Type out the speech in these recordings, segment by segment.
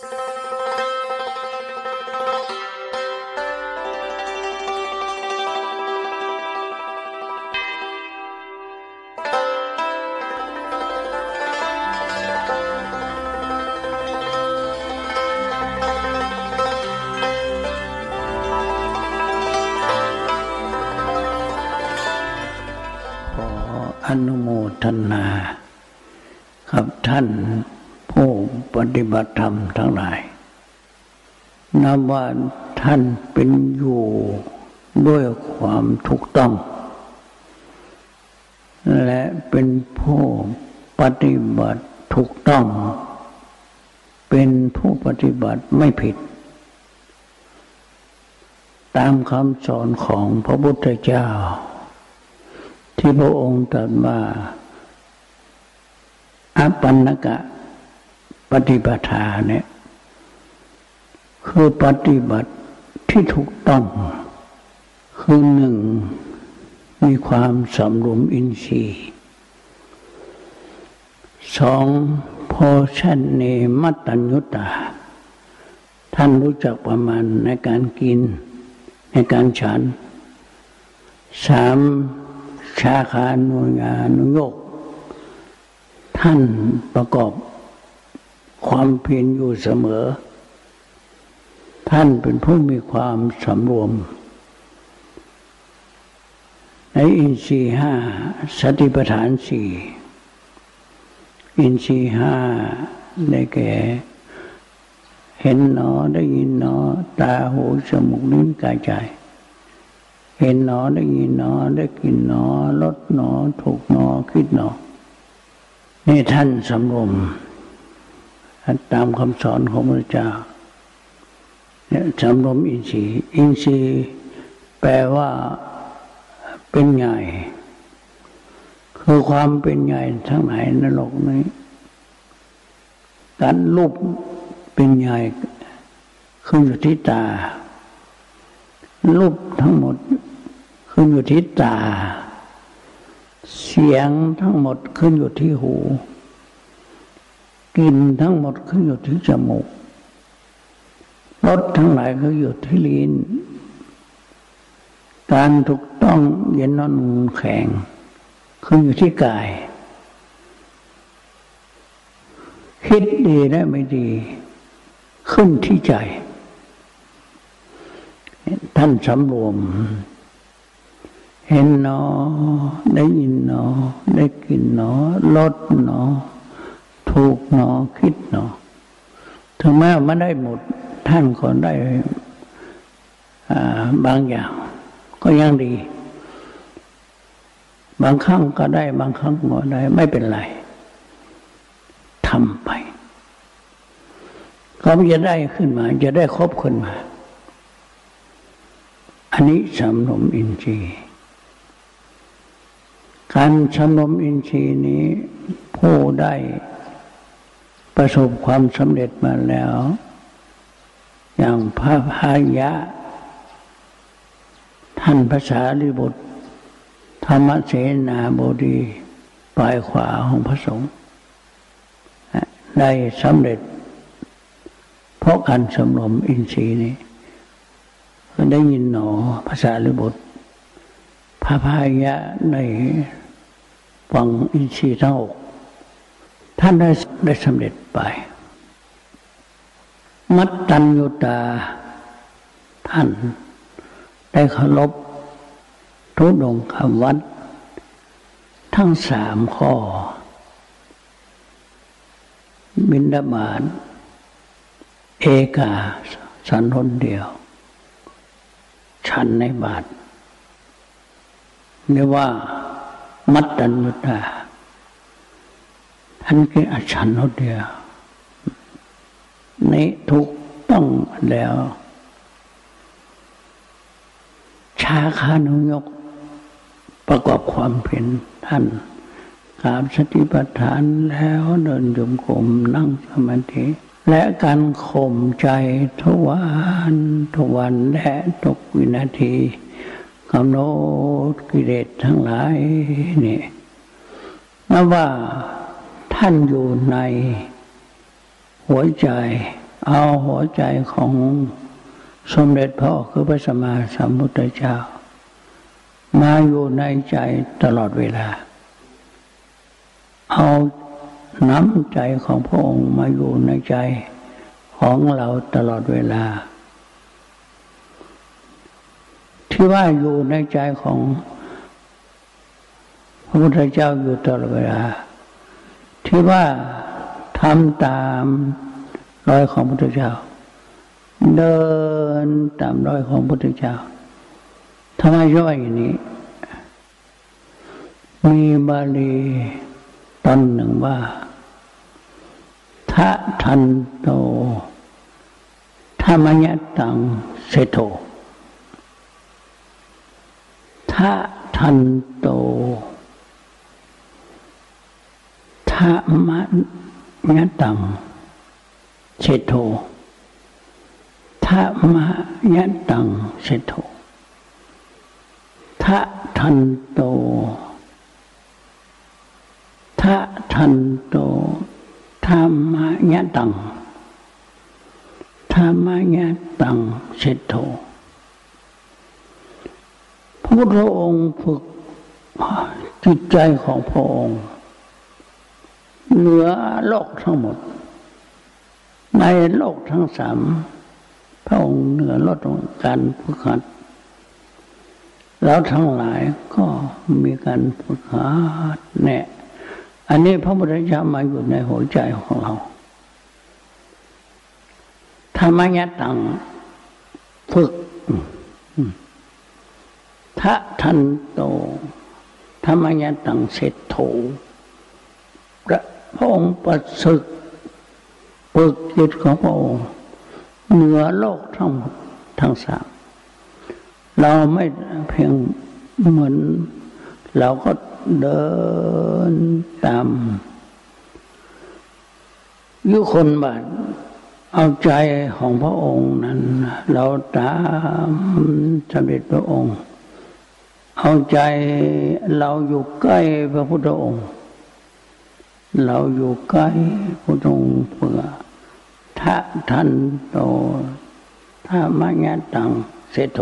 อนุโมทนากับท่าน ปฏิบัติธรรมทั้งหลายนับว่าท่านเป็นอยู่ด้วยความถูกต้อง และเป็นผู้ปฏิบัติถูกต้อง เป็นผู้ปฏิบัติไม่ผิด ตามคำสอนของพระพุทธเจ้า ที่พระองค์ตรัสว่าอปันนกะ ปฏิปทาเนี่ย คือปฏิบัติที่ถูกต้อง คือหนึ่งมีความสำรวมอินทรีย์สองโพชันเนมัตตัญญุตา ท่านรู้จักประมาณในการกินในการฉันสามชาคานุญานุโยก ท่านประกอบ ความเพียรอยู่เสมอ ท่านเป็นผู้มีความสำรวม ในอินทรีห้าสติปัฏฐานสี่อินทรีห้าได้แก่ เห็นหนอได้ยินหนอ ตาหูจมูกนิ้วกายใจ เห็นหนอได้ยินหนอได้กินหนอลดหนอถูกหนอคิดหนอนี่ท่านสำรวม ตามคำสอนของพระเจ้าเนี่ยสำรวมอินทรีย์ อินทรีย์แปลว่าเป็นใหญ่คือความเป็นใหญ่ทั้งหลายนรกนี้ การรูปเป็นใหญ่คืออยู่ที่ตา รูปทั้งหมดขึ้นอยู่ที่ตา เสียงทั้งหมดขึ้นอยู่ที่หู กลิ่นทั้งหมดขึ้นอยู่ที่จมูกรสทั้งหลายก็อยู่ที่ลิ้น การถูกต้องเย็นนอนแข็งขึ้นอยู่ที่กาย คิดดีและไม่ดี ขึ้นที่ใจ ท่านสำรวม เห็นหนอ ได้ยินหนอ ได้กินหนอลดหนอ ถูกหนอคิดหนอถึงแม้ไม่ได้หมดท่านก็ได้บางอย่าง ก็ยังดี บางครั้งก็ได้ บางครั้งก็ได้ ไม่เป็นไรทำไปเขาจะได้ขึ้นมา จะได้ครบขึ้นมา อันนี้สำนมอินทรีย์การชำนมอินทรีย์นี้ผู้ได้ ประสบความสำเร็จมาแล้ว อย่างพระพายะ ท่านภาษาลิบุตร ธรรมเสนาบดีปลายขวาของพระสงฆ์ได้สำเร็จ เพราะการสำรวมอินทรีย์นี้ได้ยินหนอภาษาลิบุตรพระพายะในฟังอินทรีย์ทั้งหก ท่านได้ได้สำเร็จไป มัตตัญญุตา ท่านได้เคารพทุดงคำวัด ทั้งสามข้อ บินดาบานเอกาสันทนเดียว ฉันในบาทเรียกว่า มัตตัญญุตา ท่านคืออาชันเดียวนี่ถูกต้องแล้ว ชาคานุยก ประกอบความเพ็นท่านกราบสติปัฏฐานแล้วเดินจมกรมนั่งสมาธิ และการข่มใจทุกวันทุกวันและทุกวินาทีกำหนดกิเลสทั้งหลายนี่นับว่า ท่านอยู่ในหัวใจ เอาหัวใจของสมเด็จพ่อคือพระสัมมาสัมพุทธเจ้า มาอยู่ในใจตลอดเวลา เอาน้ำใจของพระองค์มาอยู่ในใจของเราตลอดเวลา ที่ว่าอยู่ในใจของพระพุทธเจ้าอยู่ตลอดเวลา ที่ว่าทำตามรอยของพระพุทธเจ้า เดินตามรอยของพระพุทธเจ้าทำไมย่อยอย่างนี้ มีบาลีตอนหนึ่งว่าทะทันโตธรรมยะตังเสโททะทันโต ธรรมยตังเสโทธรรมยะตังเสโททะทันโตทะทันโตธรรมะยะตังธรรมะยะตังเสโทพระพุทธองค์ฝึกจิตใจของพระองค์ เหนือโลกทั้งหมด ในโลกทั้งสามพระองค์เหนือโลกการฝึกหัดเราทั้งหลายก็มีการฝึกหัดแน่อันนี้พระพุทธเจ้ามาอยู่ในหัวใจของเราธรรมะตังฝึกทะทันโตธรรมะตังเสร็จโถพระ พระองค์ประสึกฝึกจิตของพระองค์เหนือโลกทั้งทั้งสามเราไม่เพียงเหมือน เราก็เดินตามยุคนบาทเอาใจของพระองค์นั้น เราตามสมเด็จพระองค์ เอาใจเราอยู่ใกล้พระพุทธองค์ เราอยู่ใกล้พระองค์เพื่อทะทันโตถ้ามัญตังเสโต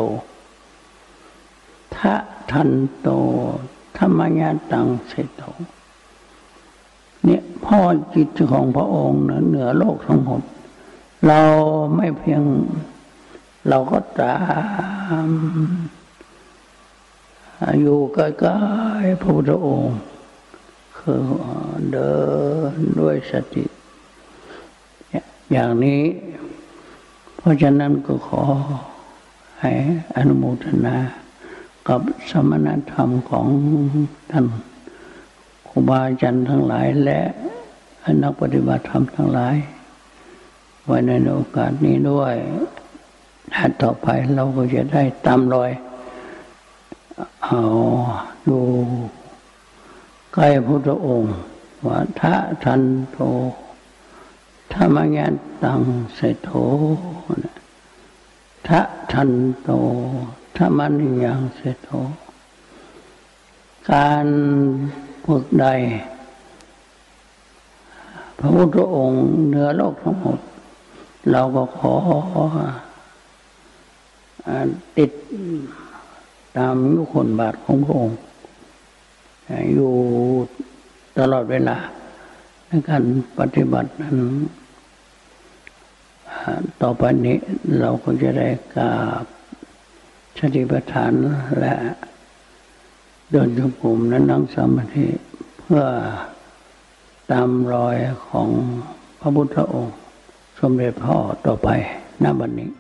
ทะทันโตธรรมญาตังเสโตเนี่ยพ่อจิตของพระองค์เหนือโลกทั้งหมด เราไม่เพียงเราก็ตามอยู่ใกล้ๆพระพุทธองค์ คือเดินด้วยสติ อย่างนี้ เพราะฉะนั้นก็ขอให้อนุโมทนากับสมณธรรมของท่านครูบาอาจารย์ทั้งหลายและนักปฏิบัติธรรมทั้งหลาย ไว้ในโอกาสนี้ด้วยถ้าต่อไปเราก็จะได้ตามรอย เอาดู ใกล้พุทธองค์ว่าทะทันโตธรรมญาตังเสโถทะทันโตธรรมนิยังเสโตการฝึกใด พระพุทธองค์เหนือโลกทั้งหมด เราก็ขอติดตามยุคนบาทของพระองค์ อยู่ตลอดเวลาในการปฏิบัตินั้นต่อไปนี้เราก็จะได้กราบสติปัฏฐานและเดินจงกรมและนั่งสมาธิเพื่อตามรอยของพระพุทธองค์ สมเด็จพ่อต่อไปณบัดนนี้